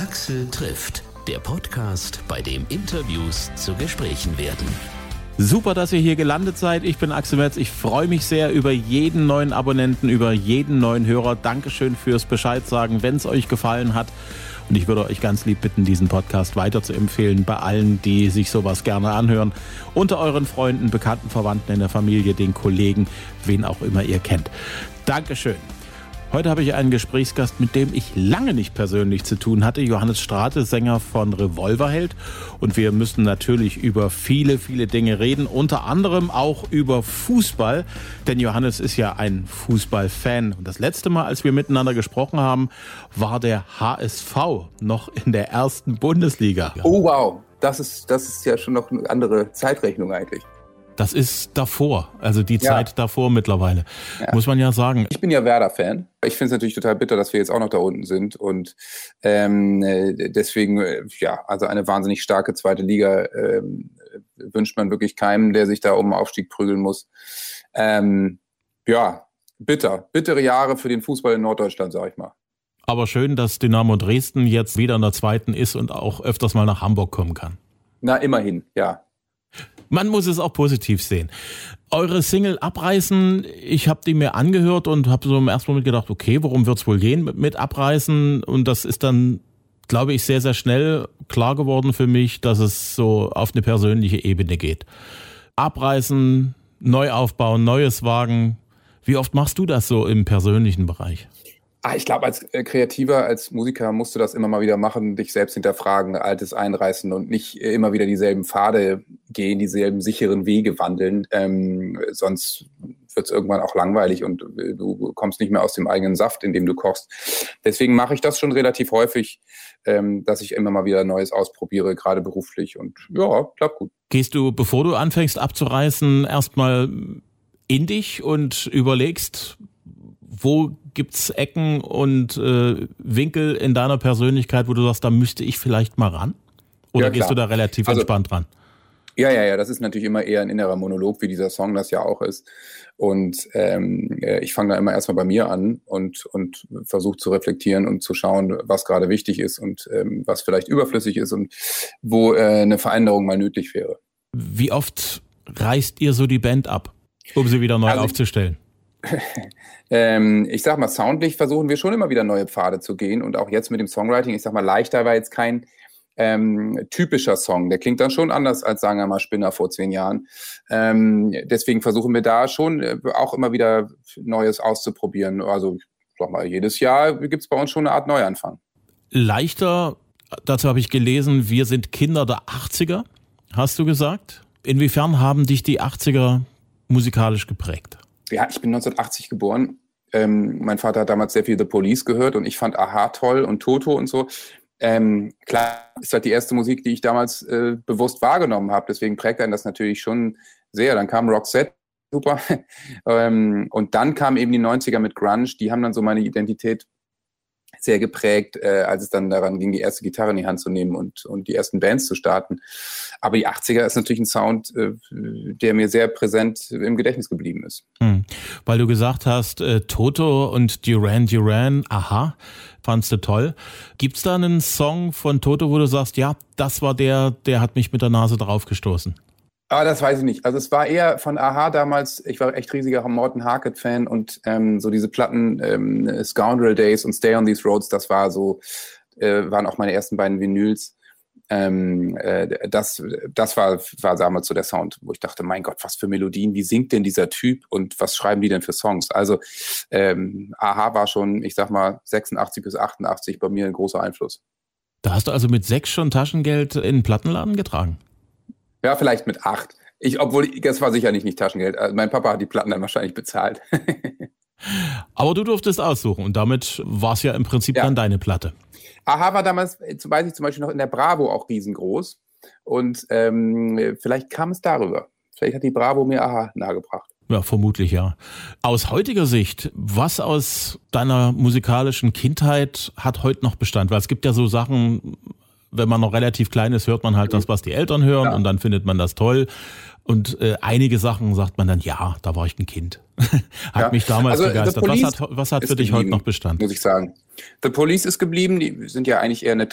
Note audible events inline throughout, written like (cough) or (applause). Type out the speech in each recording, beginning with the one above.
Axel trifft, der Podcast, bei dem Interviews zu Gesprächen werden. Super, dass ihr hier gelandet seid. Ich bin Axel Metz. Ich freue mich sehr über jeden neuen Abonnenten, über jeden neuen Hörer. Dankeschön fürs Bescheid sagen, wenn es euch gefallen hat. Und ich würde euch ganz lieb bitten, diesen Podcast weiter zu empfehlen bei allen, die sich sowas gerne anhören. Unter euren Freunden, Bekannten, Verwandten in der Familie, den Kollegen, wen auch immer ihr kennt. Dankeschön. Heute habe ich einen Gesprächsgast, mit dem ich lange nicht persönlich zu tun hatte. Johannes Strate, Sänger von Revolverheld. Und wir müssen natürlich über viele, viele Dinge reden. Unter anderem auch über Fußball. Denn Johannes ist ja ein Fußballfan. Und das letzte Mal, als wir miteinander gesprochen haben, war der HSV noch in der ersten Bundesliga. Oh wow, das ist, das ist ja schon noch eine andere Zeitrechnung eigentlich. Das ist davor, also die ja. Zeit davor mittlerweile, ja. muss man ja sagen. Ich bin ja Werder-Fan. Ich finde es natürlich total bitter, dass wir jetzt auch noch da unten sind. Und ähm, deswegen, äh, ja, also eine wahnsinnig starke zweite Liga ähm, wünscht man wirklich keinem, der sich da um den Aufstieg prügeln muss. Ähm, ja, bitter. Bittere Jahre für den Fußball in Norddeutschland, sag ich mal. Aber schön, dass Dynamo Dresden jetzt wieder in der zweiten ist und auch öfters mal nach Hamburg kommen kann. Na, immerhin, ja. Man muss es auch positiv sehen. Eure Single Abreißen, ich habe die mir angehört und habe so im ersten Moment gedacht, okay, worum wird's wohl gehen mit, mit Abreißen? Und das ist dann, glaube ich, sehr, sehr schnell klar geworden für mich, dass es so auf eine persönliche Ebene geht. Abreißen, neu aufbauen, neues Wagen. Wie oft machst du das so im persönlichen Bereich? Ah, ich glaube, als äh, Kreativer, als Musiker musst du das immer mal wieder machen, dich selbst hinterfragen, Altes einreißen und nicht immer wieder dieselben Pfade gehen, dieselben sicheren Wege wandeln. Ähm, sonst wird es irgendwann auch langweilig und äh, du kommst nicht mehr aus dem eigenen Saft, in dem du kochst. Deswegen mache ich das schon relativ häufig, ähm, dass ich immer mal wieder Neues ausprobiere, gerade beruflich. Und ja, klappt gut. Gehst du, bevor du anfängst abzureißen, erstmal in dich und überlegst, wo gibt's Ecken und äh, Winkel in deiner Persönlichkeit, wo du sagst, da müsste ich vielleicht mal ran? Oder ja, gehst du da relativ also, entspannt ran? Ja, ja, ja, das ist natürlich immer eher ein innerer Monolog, wie dieser Song das ja auch ist. Und ähm, äh, ich fange da immer erstmal bei mir an und, und versuche zu reflektieren und zu schauen, was gerade wichtig ist und ähm, was vielleicht überflüssig ist und wo äh, eine Veränderung mal nötig wäre. Wie oft reißt ihr so die Band ab, um sie wieder neu also aufzustellen? (laughs) ähm, ich sag mal, soundlich versuchen wir schon immer wieder neue Pfade zu gehen und auch jetzt mit dem Songwriting, ich sag mal, leichter war jetzt kein ähm, typischer Song. Der klingt dann schon anders als, sagen wir mal, Spinner vor zehn Jahren. Ähm, deswegen versuchen wir da schon äh, auch immer wieder Neues auszuprobieren. Also, sag mal, jedes Jahr gibt es bei uns schon eine Art Neuanfang. Leichter, dazu habe ich gelesen, wir sind Kinder der 80er, hast du gesagt. Inwiefern haben dich die 80er musikalisch geprägt? Ja, ich bin 1980 geboren. Ähm, mein Vater hat damals sehr viel The Police gehört und ich fand Aha toll und Toto und so. Ähm, klar, ist halt die erste Musik, die ich damals äh, bewusst wahrgenommen habe. Deswegen prägt einen das natürlich schon sehr. Dann kam Roxette, super. (laughs) ähm, und dann kam eben die 90er mit Grunge. Die haben dann so meine Identität sehr geprägt, äh, als es dann daran ging, die erste Gitarre in die Hand zu nehmen und, und die ersten Bands zu starten. Aber die 80er ist natürlich ein Sound, äh, der mir sehr präsent im Gedächtnis geblieben ist. Hm. Weil du gesagt hast, äh, Toto und Duran Duran, aha, fandst du toll. Gibt's da einen Song von Toto, wo du sagst, ja, das war der, der hat mich mit der Nase draufgestoßen? Ah, das weiß ich nicht. Also es war eher von Aha damals, ich war echt riesiger Morton Harkett-Fan und ähm, so diese Platten ähm, Scoundrel Days und Stay on These Roads, das war so, äh, waren auch meine ersten beiden Vinyls. Ähm, äh, das, das war, war damals so der Sound, wo ich dachte, mein Gott, was für Melodien, wie singt denn dieser Typ und was schreiben die denn für Songs? Also ähm, Aha war schon, ich sag mal, 86 bis 88 bei mir ein großer Einfluss. Da hast du also mit sechs schon Taschengeld in den Plattenladen getragen? Ja, vielleicht mit acht. Ich, obwohl, das war sicherlich nicht Taschengeld. Also mein Papa hat die Platten dann wahrscheinlich bezahlt. (laughs) Aber du durftest aussuchen und damit war es ja im Prinzip ja. dann deine Platte. Aha war damals, weiß ich zum Beispiel noch in der Bravo auch riesengroß. Und ähm, vielleicht kam es darüber. Vielleicht hat die Bravo mir Aha nahegebracht. Ja, vermutlich ja. Aus heutiger Sicht, was aus deiner musikalischen Kindheit hat heute noch Bestand? Weil es gibt ja so Sachen, wenn man noch relativ klein ist, hört man halt das, was die Eltern hören ja. und dann findet man das toll. Und äh, einige Sachen sagt man dann, ja, da war ich ein Kind. (laughs) hat ja. mich damals also, begeistert. Was hat, was hat für dich heute noch Bestand? Muss ich sagen. The Police ist geblieben, die sind ja eigentlich eher eine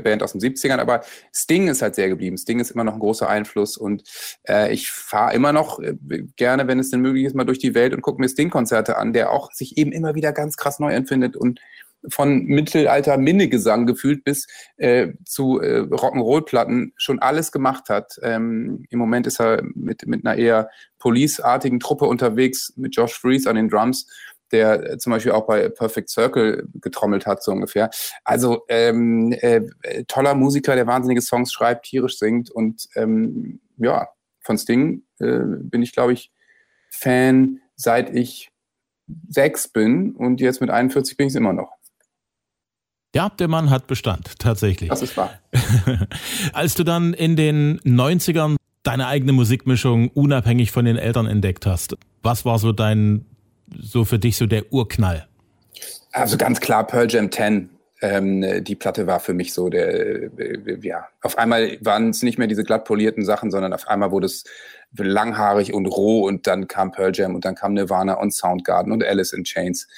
Band aus den 70ern, aber Sting ist halt sehr geblieben. Sting ist immer noch ein großer Einfluss und äh, ich fahre immer noch äh, gerne, wenn es denn möglich ist, mal durch die Welt und gucke mir Sting-Konzerte an, der auch sich eben immer wieder ganz krass neu empfindet und von Mittelalter Minnegesang gefühlt bis äh, zu äh, Rock'n'Roll-Platten schon alles gemacht hat. Ähm, Im Moment ist er mit, mit einer eher Police-artigen Truppe unterwegs, mit Josh Freeze an den Drums, der äh, zum Beispiel auch bei Perfect Circle getrommelt hat, so ungefähr. Also ähm, äh, toller Musiker, der wahnsinnige Songs schreibt, tierisch singt und ähm, ja, von Sting äh, bin ich, glaube ich, Fan, seit ich sechs bin und jetzt mit 41 bin ich es immer noch. Ja, der Mann hat Bestand, tatsächlich. Das ist wahr. (laughs) Als du dann in den 90ern deine eigene Musikmischung unabhängig von den Eltern entdeckt hast, was war so dein, so für dich so der Urknall? Also ganz klar Pearl Jam 10. Ähm, die Platte war für mich so der, äh, ja, auf einmal waren es nicht mehr diese glatt polierten Sachen, sondern auf einmal wurde es langhaarig und roh und dann kam Pearl Jam und dann kam Nirvana und Soundgarden und Alice in Chains.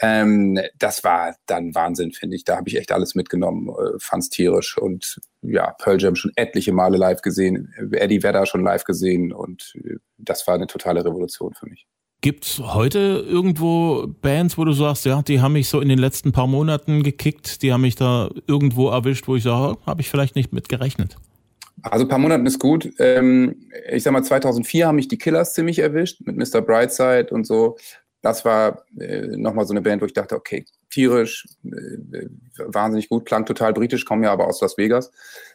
Ähm, das war dann Wahnsinn, finde ich. Da habe ich echt alles mitgenommen, äh, fand's tierisch und ja, Pearl Jam schon etliche Male live gesehen, Eddie Vedder schon live gesehen und äh, das war eine totale Revolution für mich. Gibt's heute irgendwo Bands, wo du sagst, ja, die haben mich so in den letzten paar Monaten gekickt, die haben mich da irgendwo erwischt, wo ich sage, habe ich vielleicht nicht mit gerechnet? Also ein paar Monaten ist gut. Ähm, ich sag mal, 2004 haben mich die Killers ziemlich erwischt mit Mr. Brightside und so. Das war äh, nochmal so eine Band, wo ich dachte, okay, tierisch, äh, wahnsinnig gut, klang total britisch, kommen ja aber aus Las Vegas.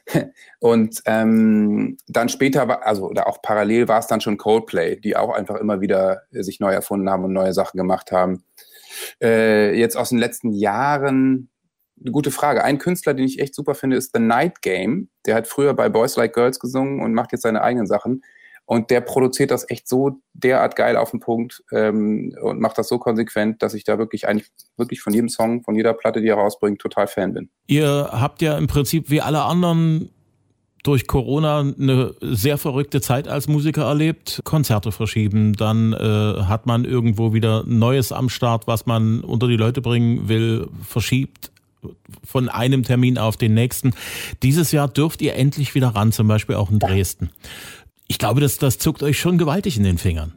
(laughs) und ähm, dann später, war, also oder auch parallel war es dann schon Coldplay, die auch einfach immer wieder sich neu erfunden haben und neue Sachen gemacht haben. Äh, jetzt aus den letzten Jahren eine gute Frage. Ein Künstler, den ich echt super finde, ist The Night Game. Der hat früher bei Boys Like Girls gesungen und macht jetzt seine eigenen Sachen. Und der produziert das echt so derart geil auf den Punkt ähm, und macht das so konsequent, dass ich da wirklich eigentlich wirklich von jedem Song, von jeder Platte, die er rausbringt, total Fan bin. Ihr habt ja im Prinzip wie alle anderen durch Corona eine sehr verrückte Zeit als Musiker erlebt. Konzerte verschieben, dann äh, hat man irgendwo wieder Neues am Start, was man unter die Leute bringen will, verschiebt von einem Termin auf den nächsten. Dieses Jahr dürft ihr endlich wieder ran, zum Beispiel auch in Dresden. Ich glaube, das, das zuckt euch schon gewaltig in den Fingern.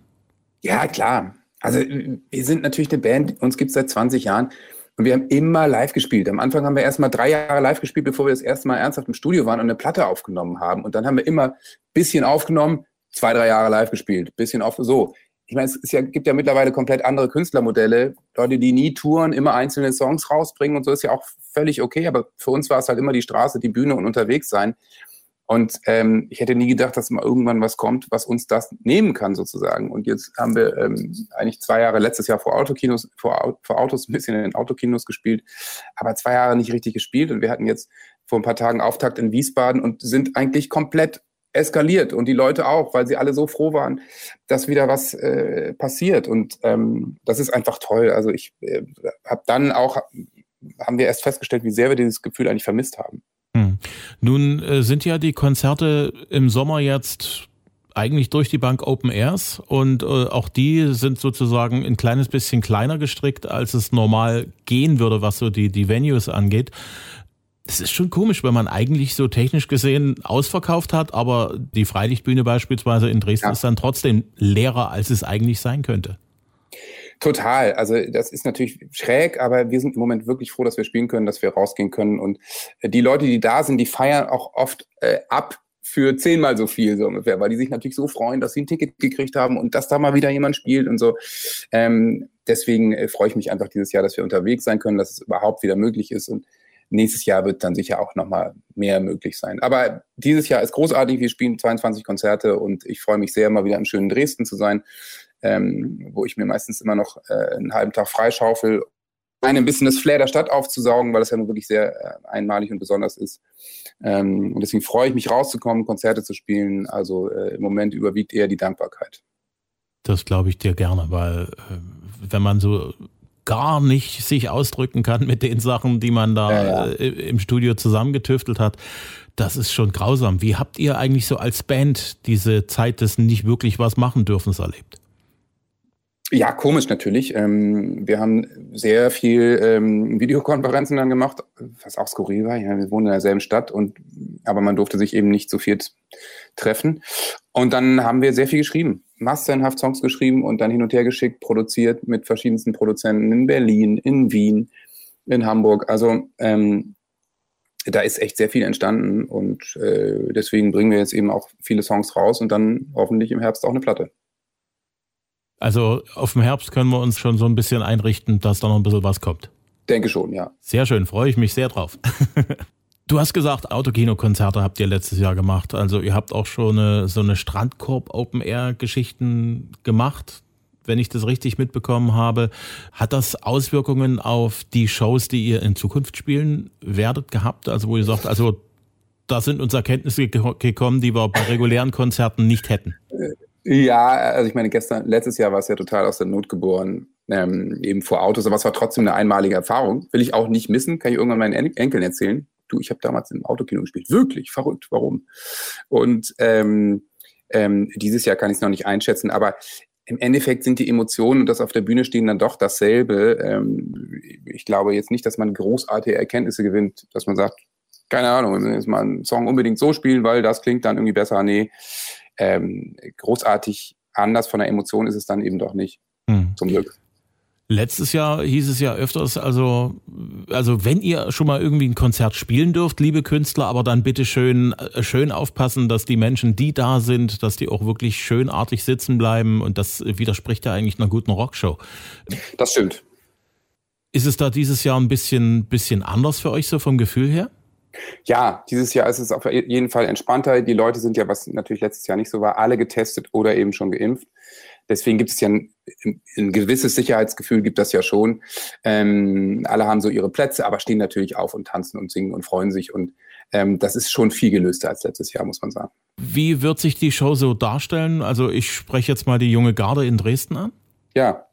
Ja, klar. Also wir sind natürlich eine Band, uns gibt es seit 20 Jahren und wir haben immer live gespielt. Am Anfang haben wir erst mal drei Jahre live gespielt, bevor wir das erste Mal ernsthaft im Studio waren und eine Platte aufgenommen haben. Und dann haben wir immer ein bisschen aufgenommen, zwei, drei Jahre live gespielt, bisschen auf so ich meine, es ja, gibt ja mittlerweile komplett andere Künstlermodelle. Leute, die nie touren, immer einzelne Songs rausbringen und so ist ja auch völlig okay. Aber für uns war es halt immer die Straße, die Bühne und unterwegs sein. Und ähm, ich hätte nie gedacht, dass mal irgendwann was kommt, was uns das nehmen kann sozusagen. Und jetzt haben wir ähm, eigentlich zwei Jahre letztes Jahr vor Autokinos, vor, vor Autos ein bisschen in den Autokinos gespielt, aber zwei Jahre nicht richtig gespielt. Und wir hatten jetzt vor ein paar Tagen Auftakt in Wiesbaden und sind eigentlich komplett eskaliert und die Leute auch, weil sie alle so froh waren, dass wieder was äh, passiert. Und ähm, das ist einfach toll. Also ich äh, habe dann auch, haben wir erst festgestellt, wie sehr wir dieses Gefühl eigentlich vermisst haben. Nun äh, sind ja die Konzerte im Sommer jetzt eigentlich durch die Bank Open Airs und äh, auch die sind sozusagen ein kleines bisschen kleiner gestrickt, als es normal gehen würde, was so die, die Venues angeht. Das ist schon komisch, wenn man eigentlich so technisch gesehen ausverkauft hat, aber die Freilichtbühne beispielsweise in Dresden ja. ist dann trotzdem leerer, als es eigentlich sein könnte. Total. Also das ist natürlich schräg, aber wir sind im Moment wirklich froh, dass wir spielen können, dass wir rausgehen können. Und äh, die Leute, die da sind, die feiern auch oft äh, ab für zehnmal so viel so ungefähr, weil die sich natürlich so freuen, dass sie ein Ticket gekriegt haben und dass da mal wieder jemand spielt und so. Ähm, deswegen äh, freue ich mich einfach dieses Jahr, dass wir unterwegs sein können, dass es überhaupt wieder möglich ist und nächstes Jahr wird dann sicher auch nochmal mehr möglich sein. Aber dieses Jahr ist großartig. Wir spielen 22 Konzerte und ich freue mich sehr, mal wieder im schönen Dresden zu sein, ähm, wo ich mir meistens immer noch äh, einen halben Tag freischaufel, ein bisschen das Flair der Stadt aufzusaugen, weil das ja nun wirklich sehr äh, einmalig und besonders ist. Ähm, und deswegen freue ich mich rauszukommen, Konzerte zu spielen. Also äh, im Moment überwiegt eher die Dankbarkeit. Das glaube ich dir gerne, weil äh, wenn man so gar nicht sich ausdrücken kann mit den Sachen, die man da ja, ja. Äh, im Studio zusammengetüftelt hat. Das ist schon grausam. Wie habt ihr eigentlich so als Band diese Zeit des nicht wirklich was machen dürfen erlebt? Ja, komisch natürlich. Ähm, wir haben sehr viel ähm, Videokonferenzen dann gemacht, was auch skurril war. Wir wohnen in derselben Stadt und aber man durfte sich eben nicht so viel treffen. Und dann haben wir sehr viel geschrieben, massenhaft Songs geschrieben und dann hin und her geschickt, produziert mit verschiedensten Produzenten in Berlin, in Wien, in Hamburg. Also ähm, da ist echt sehr viel entstanden und äh, deswegen bringen wir jetzt eben auch viele Songs raus und dann hoffentlich im Herbst auch eine Platte. Also auf dem Herbst können wir uns schon so ein bisschen einrichten, dass da noch ein bisschen was kommt. Denke schon, ja. Sehr schön, freue ich mich sehr drauf. (laughs) du hast gesagt, Autokino-Konzerte habt ihr letztes Jahr gemacht. Also ihr habt auch schon eine, so eine Strandkorb-Open-Air-Geschichten gemacht, wenn ich das richtig mitbekommen habe. Hat das Auswirkungen auf die Shows, die ihr in Zukunft spielen werdet, gehabt? Also wo ihr sagt, also da sind uns Erkenntnisse gekommen, die wir bei regulären Konzerten nicht hätten. Ja, also ich meine, gestern, letztes Jahr war es ja total aus der Not geboren, ähm, eben vor Autos, aber es war trotzdem eine einmalige Erfahrung. Will ich auch nicht missen, kann ich irgendwann meinen en Enkeln erzählen. Du, ich habe damals im Autokino gespielt. Wirklich verrückt, warum? Und ähm, ähm, dieses Jahr kann ich es noch nicht einschätzen, aber im Endeffekt sind die Emotionen und das auf der Bühne stehen dann doch dasselbe. Ähm, ich glaube jetzt nicht, dass man großartige Erkenntnisse gewinnt, dass man sagt, keine Ahnung, wir müssen jetzt mal einen Song unbedingt so spielen, weil das klingt dann irgendwie besser. Nee, ähm, großartig anders von der Emotion ist es dann eben doch nicht. Hm. Zum Glück. Letztes Jahr hieß es ja öfters, also, also wenn ihr schon mal irgendwie ein Konzert spielen dürft, liebe Künstler, aber dann bitte schön, äh, schön aufpassen, dass die Menschen, die da sind, dass die auch wirklich schönartig sitzen bleiben und das widerspricht ja eigentlich einer guten Rockshow. Das stimmt. Ist es da dieses Jahr ein bisschen, bisschen anders für euch so vom Gefühl her? Ja, dieses Jahr ist es auf jeden Fall entspannter. Die Leute sind ja, was natürlich letztes Jahr nicht so war, alle getestet oder eben schon geimpft. Deswegen gibt es ja ein, ein gewisses Sicherheitsgefühl, gibt das ja schon. Ähm, alle haben so ihre Plätze, aber stehen natürlich auf und tanzen und singen und freuen sich. Und ähm, das ist schon viel gelöster als letztes Jahr, muss man sagen. Wie wird sich die Show so darstellen? Also ich spreche jetzt mal die junge Garde in Dresden an. Ja,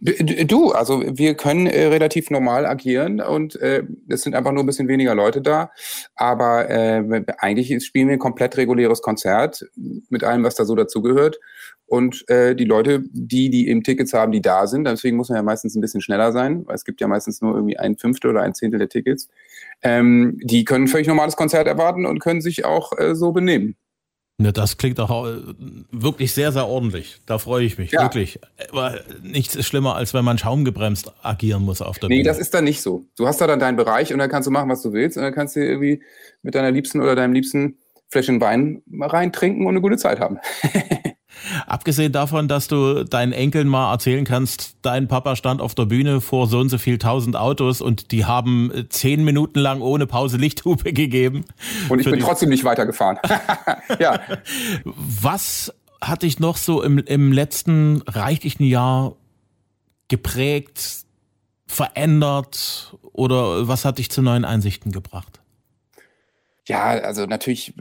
Du, also wir können äh, relativ normal agieren und äh, es sind einfach nur ein bisschen weniger Leute da. Aber äh, eigentlich spielen wir ein komplett reguläres Konzert mit allem, was da so dazugehört. Und äh, die Leute, die, die eben Tickets haben, die da sind, deswegen muss man ja meistens ein bisschen schneller sein, weil es gibt ja meistens nur irgendwie ein Fünftel oder ein Zehntel der Tickets. Ähm, die können völlig normales Konzert erwarten und können sich auch äh, so benehmen. Ja, das klingt auch äh, wirklich sehr, sehr ordentlich. Da freue ich mich, ja. wirklich. Aber nichts ist schlimmer, als wenn man schaumgebremst agieren muss auf der nee, Bühne. Nee, das ist dann nicht so. Du hast da dann deinen Bereich und dann kannst du machen, was du willst und dann kannst du irgendwie mit deiner Liebsten oder deinem Liebsten Fläschchen Wein reintrinken und eine gute Zeit haben. (laughs) Abgesehen davon, dass du deinen Enkeln mal erzählen kannst, dein Papa stand auf der Bühne vor so und so viel tausend Autos und die haben äh, zehn Minuten lang ohne Pause Lichthupe (laughs) gegeben. Und ich bin trotzdem nicht weitergefahren. (laughs) ja. Was hat dich noch so im, im letzten reichlichen Jahr geprägt, verändert oder was hat dich zu neuen Einsichten gebracht? Ja, also natürlich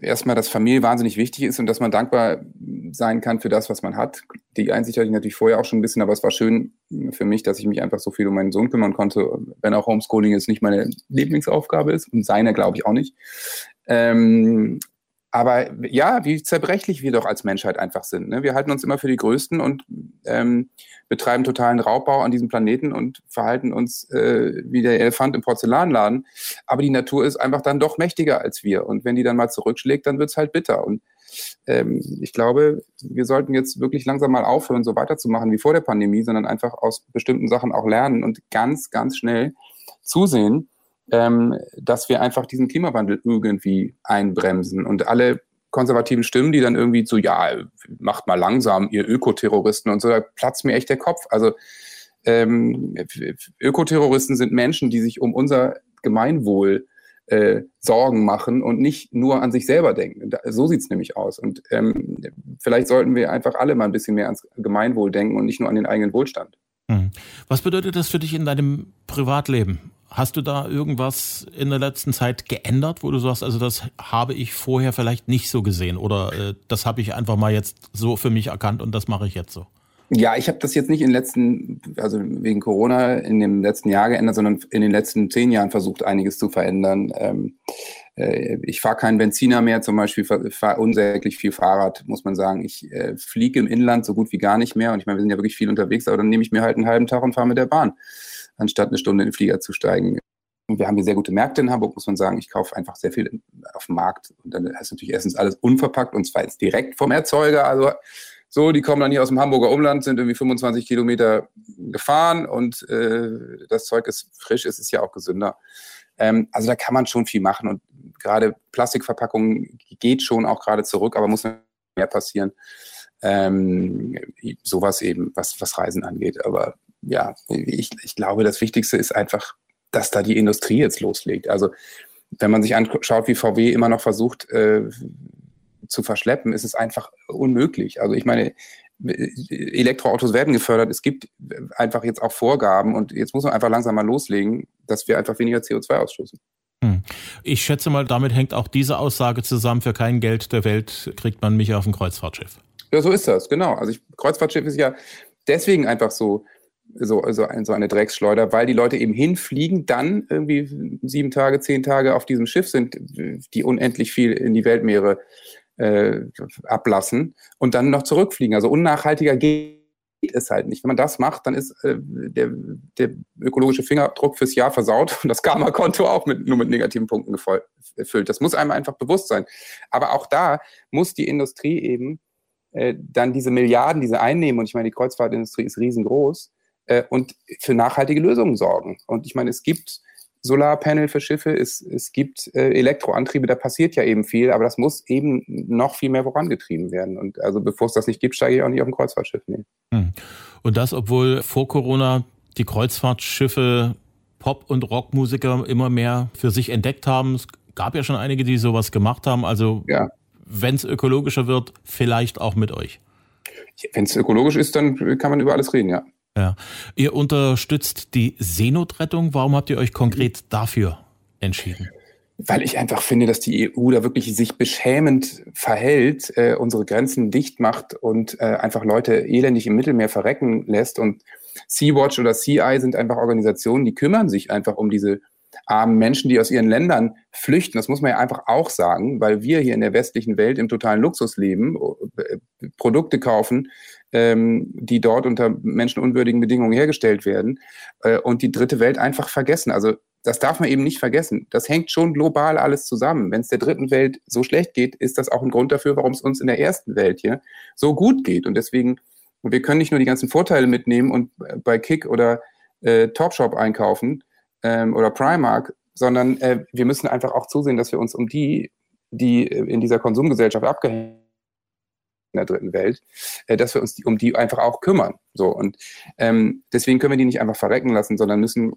erstmal, dass Familie wahnsinnig wichtig ist und dass man dankbar sein kann für das, was man hat. Die Einsicht hatte ich natürlich vorher auch schon ein bisschen, aber es war schön für mich, dass ich mich einfach so viel um meinen Sohn kümmern konnte, wenn auch Homeschooling jetzt nicht meine Lieblingsaufgabe ist und seine glaube ich auch nicht. Ähm, aber ja, wie zerbrechlich wir doch als Menschheit einfach sind. Ne? Wir halten uns immer für die Größten und ähm, betreiben totalen Raubbau an diesem Planeten und verhalten uns äh, wie der Elefant im Porzellanladen. Aber die Natur ist einfach dann doch mächtiger als wir. Und wenn die dann mal zurückschlägt, dann wird es halt bitter. Und ähm, ich glaube, wir sollten jetzt wirklich langsam mal aufhören, so weiterzumachen wie vor der Pandemie, sondern einfach aus bestimmten Sachen auch lernen und ganz, ganz schnell zusehen, ähm, dass wir einfach diesen Klimawandel irgendwie einbremsen. Und alle konservativen Stimmen, die dann irgendwie so, ja, macht mal langsam, ihr Ökoterroristen und so, da platzt mir echt der Kopf. Also ähm, Ökoterroristen sind Menschen, die sich um unser Gemeinwohl äh, Sorgen machen und nicht nur an sich selber denken. So sieht's nämlich aus. Und ähm, vielleicht sollten wir einfach alle mal ein bisschen mehr ans Gemeinwohl denken und nicht nur an den eigenen Wohlstand. Hm. Was bedeutet das für dich in deinem Privatleben? Hast du da irgendwas in der letzten Zeit geändert, wo du sagst, also das habe ich vorher vielleicht nicht so gesehen oder äh, das habe ich einfach mal jetzt so für mich erkannt und das mache ich jetzt so? Ja, ich habe das jetzt nicht in den letzten, also wegen Corona in dem letzten Jahr geändert, sondern in den letzten zehn Jahren versucht, einiges zu verändern. Ähm, äh, ich fahre keinen Benziner mehr, zum Beispiel fahre unsäglich viel Fahrrad, muss man sagen. Ich äh, fliege im Inland so gut wie gar nicht mehr. Und ich meine, wir sind ja wirklich viel unterwegs, aber dann nehme ich mir halt einen halben Tag und fahre mit der Bahn, anstatt eine Stunde in den Flieger zu steigen. Wir haben hier sehr gute Märkte in Hamburg, muss man sagen. Ich kaufe einfach sehr viel auf dem Markt. Und dann ist natürlich erstens alles unverpackt und zwar jetzt direkt vom Erzeuger. Also so, die kommen dann hier aus dem Hamburger Umland, sind irgendwie 25 Kilometer gefahren und äh, das Zeug ist frisch, es ist ja auch gesünder. Ähm, also da kann man schon viel machen und gerade Plastikverpackungen geht schon auch gerade zurück, aber muss mehr passieren. Ähm, sowas eben, was, was Reisen angeht. Aber ja, ich, ich glaube, das Wichtigste ist einfach, dass da die Industrie jetzt loslegt. Also wenn man sich anschaut, wie VW immer noch versucht äh, zu verschleppen, ist es einfach unmöglich. Also ich meine, Elektroautos werden gefördert. Es gibt einfach jetzt auch Vorgaben und jetzt muss man einfach langsam mal loslegen, dass wir einfach weniger CO2 ausstoßen. Hm. Ich schätze mal, damit hängt auch diese Aussage zusammen, für kein Geld der Welt kriegt man mich auf ein Kreuzfahrtschiff. Ja, so ist das, genau. Also ich, Kreuzfahrtschiff ist ja deswegen einfach so, so, so, so eine Drecksschleuder, weil die Leute eben hinfliegen, dann irgendwie sieben Tage, zehn Tage auf diesem Schiff sind, die unendlich viel in die Weltmeere äh, ablassen und dann noch zurückfliegen. Also unnachhaltiger geht es halt nicht. Wenn man das macht, dann ist äh, der, der ökologische Fingerabdruck fürs Jahr versaut und das Karma-Konto auch mit, nur mit negativen Punkten gefüllt. Das muss einem einfach bewusst sein. Aber auch da muss die Industrie eben äh, dann diese Milliarden, diese einnehmen, und ich meine, die Kreuzfahrtindustrie ist riesengroß, äh, und für nachhaltige Lösungen sorgen. Und ich meine, es gibt Solarpanel für Schiffe, es, es gibt äh, Elektroantriebe, da passiert ja eben viel, aber das muss eben noch viel mehr vorangetrieben werden. Und also bevor es das nicht gibt, steige ich auch nicht auf ein Kreuzfahrtschiff. Nee. Hm. Und das, obwohl vor Corona die Kreuzfahrtschiffe Pop- und Rockmusiker immer mehr für sich entdeckt haben. Es gab ja schon einige, die sowas gemacht haben. Also ja. wenn es ökologischer wird, vielleicht auch mit euch. Wenn es ökologisch ist, dann kann man über alles reden, ja. Ja. Ihr unterstützt die Seenotrettung. Warum habt ihr euch konkret dafür entschieden? Weil ich einfach finde, dass die EU da wirklich sich beschämend verhält, äh, unsere Grenzen dicht macht und äh, einfach Leute elendig im Mittelmeer verrecken lässt. Und Sea-Watch oder Sea-Eye sind einfach Organisationen, die kümmern sich einfach um diese armen Menschen, die aus ihren Ländern flüchten. Das muss man ja einfach auch sagen, weil wir hier in der westlichen Welt im totalen Luxus leben, äh, Produkte kaufen, ähm, die dort unter menschenunwürdigen Bedingungen hergestellt werden äh, und die dritte Welt einfach vergessen. Also das darf man eben nicht vergessen. Das hängt schon global alles zusammen. Wenn es der dritten Welt so schlecht geht, ist das auch ein Grund dafür, warum es uns in der ersten Welt hier so gut geht. Und deswegen, wir können nicht nur die ganzen Vorteile mitnehmen und bei Kick oder äh, Topshop einkaufen ähm, oder Primark, sondern äh, wir müssen einfach auch zusehen, dass wir uns um die, die in dieser Konsumgesellschaft abgehängt in der dritten Welt, äh, dass wir uns die, um die einfach auch kümmern. So und ähm, deswegen können wir die nicht einfach verrecken lassen, sondern müssen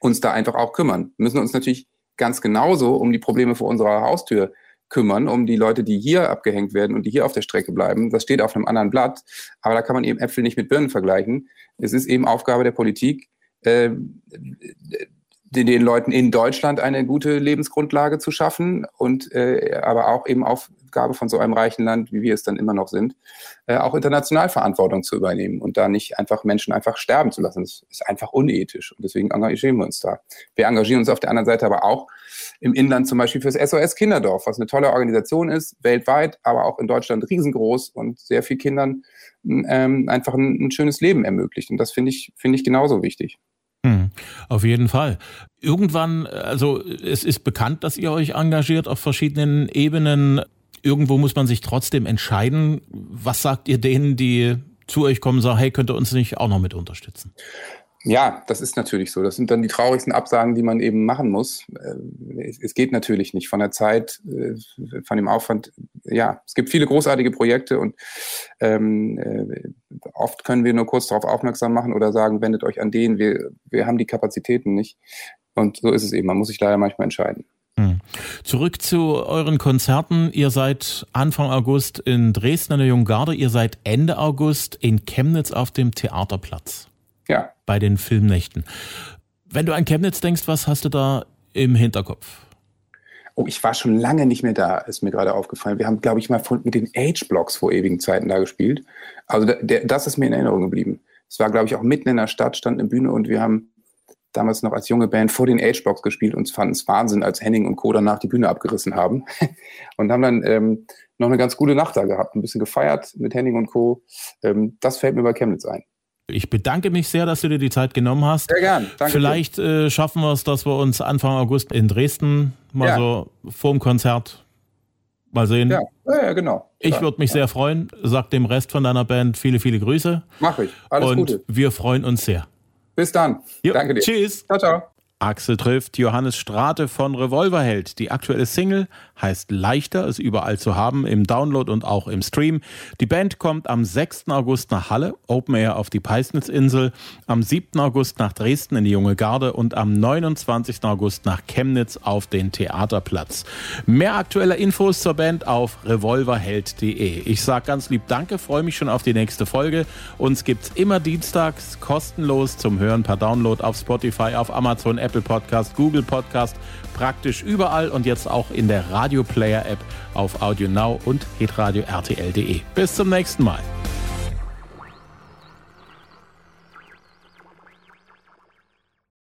uns da einfach auch kümmern. Müssen uns natürlich ganz genauso um die Probleme vor unserer Haustür kümmern, um die Leute, die hier abgehängt werden und die hier auf der Strecke bleiben. Das steht auf einem anderen Blatt, aber da kann man eben Äpfel nicht mit Birnen vergleichen. Es ist eben Aufgabe der Politik, äh, den, den Leuten in Deutschland eine gute Lebensgrundlage zu schaffen und äh, aber auch eben Aufgabe von so einem reichen Land, wie wir es dann immer noch sind, äh, auch international Verantwortung zu übernehmen und da nicht einfach Menschen einfach sterben zu lassen. Das ist einfach unethisch und deswegen engagieren wir uns da. Wir engagieren uns auf der anderen Seite aber auch im Inland zum Beispiel fürs SOS Kinderdorf, was eine tolle Organisation ist, weltweit, aber auch in Deutschland riesengroß und sehr viel Kindern ähm, einfach ein, ein schönes Leben ermöglicht. Und das finde ich, finde ich genauso wichtig. Hm, auf jeden Fall. Irgendwann, also es ist bekannt, dass ihr euch engagiert auf verschiedenen Ebenen. Irgendwo muss man sich trotzdem entscheiden. Was sagt ihr denen, die zu euch kommen und sagen, hey, könnt ihr uns nicht auch noch mit unterstützen? Ja, das ist natürlich so. Das sind dann die traurigsten Absagen, die man eben machen muss. Äh, es geht natürlich nicht von der Zeit, äh, von dem Aufwand. Ja, es gibt viele großartige Projekte und ähm, äh, oft können wir nur kurz darauf aufmerksam machen oder sagen, wendet euch an den. Wir, wir haben die Kapazitäten nicht. Und so ist es eben. Man muss sich leider manchmal entscheiden. Hm. Zurück zu euren Konzerten. Ihr seid Anfang August in Dresden an der Junggarde. Ihr seid Ende August in Chemnitz auf dem Theaterplatz. Ja. Bei den Filmnächten. Wenn du an Chemnitz denkst, was hast du da im Hinterkopf? Oh, ich war schon lange nicht mehr da, ist mir gerade aufgefallen. Wir haben, glaube ich, mal mit den Age-Blocks vor ewigen Zeiten da gespielt. Also der, das ist mir in Erinnerung geblieben. Es war, glaube ich, auch mitten in der Stadt, stand eine Bühne und wir haben damals noch als junge Band vor den Age-Blocks gespielt und fanden es Wahnsinn, als Henning und Co. danach die Bühne abgerissen haben. (laughs) und haben dann ähm, noch eine ganz gute Nacht da gehabt, ein bisschen gefeiert mit Henning und Co. Ähm, das fällt mir bei Chemnitz ein. Ich bedanke mich sehr, dass du dir die Zeit genommen hast. Sehr gern. Danke Vielleicht äh, schaffen wir es, dass wir uns Anfang August in Dresden mal ja. so vorm Konzert mal sehen. Ja, ja, genau. Ich würde mich ja. sehr freuen. Sag dem Rest von deiner Band viele, viele Grüße. Mach ich. Alles Und Gute. wir freuen uns sehr. Bis dann. Jo, Danke dir. Tschüss. Ciao, ciao. Axel trifft Johannes Strate von Revolverheld. Die aktuelle Single heißt Leichter, ist überall zu haben, im Download und auch im Stream. Die Band kommt am 6. August nach Halle, Open Air auf die Peisnitzinsel, am 7. August nach Dresden in die Junge Garde und am 29. August nach Chemnitz auf den Theaterplatz. Mehr aktuelle Infos zur Band auf revolverheld.de. Ich sage ganz lieb Danke, freue mich schon auf die nächste Folge. Uns gibt's immer dienstags kostenlos zum Hören per Download auf Spotify, auf Amazon, Apple Podcast, Google Podcast, praktisch überall und jetzt auch in der Radio Player App auf Audio Now und hitradio RTL.de. Bis zum nächsten Mal.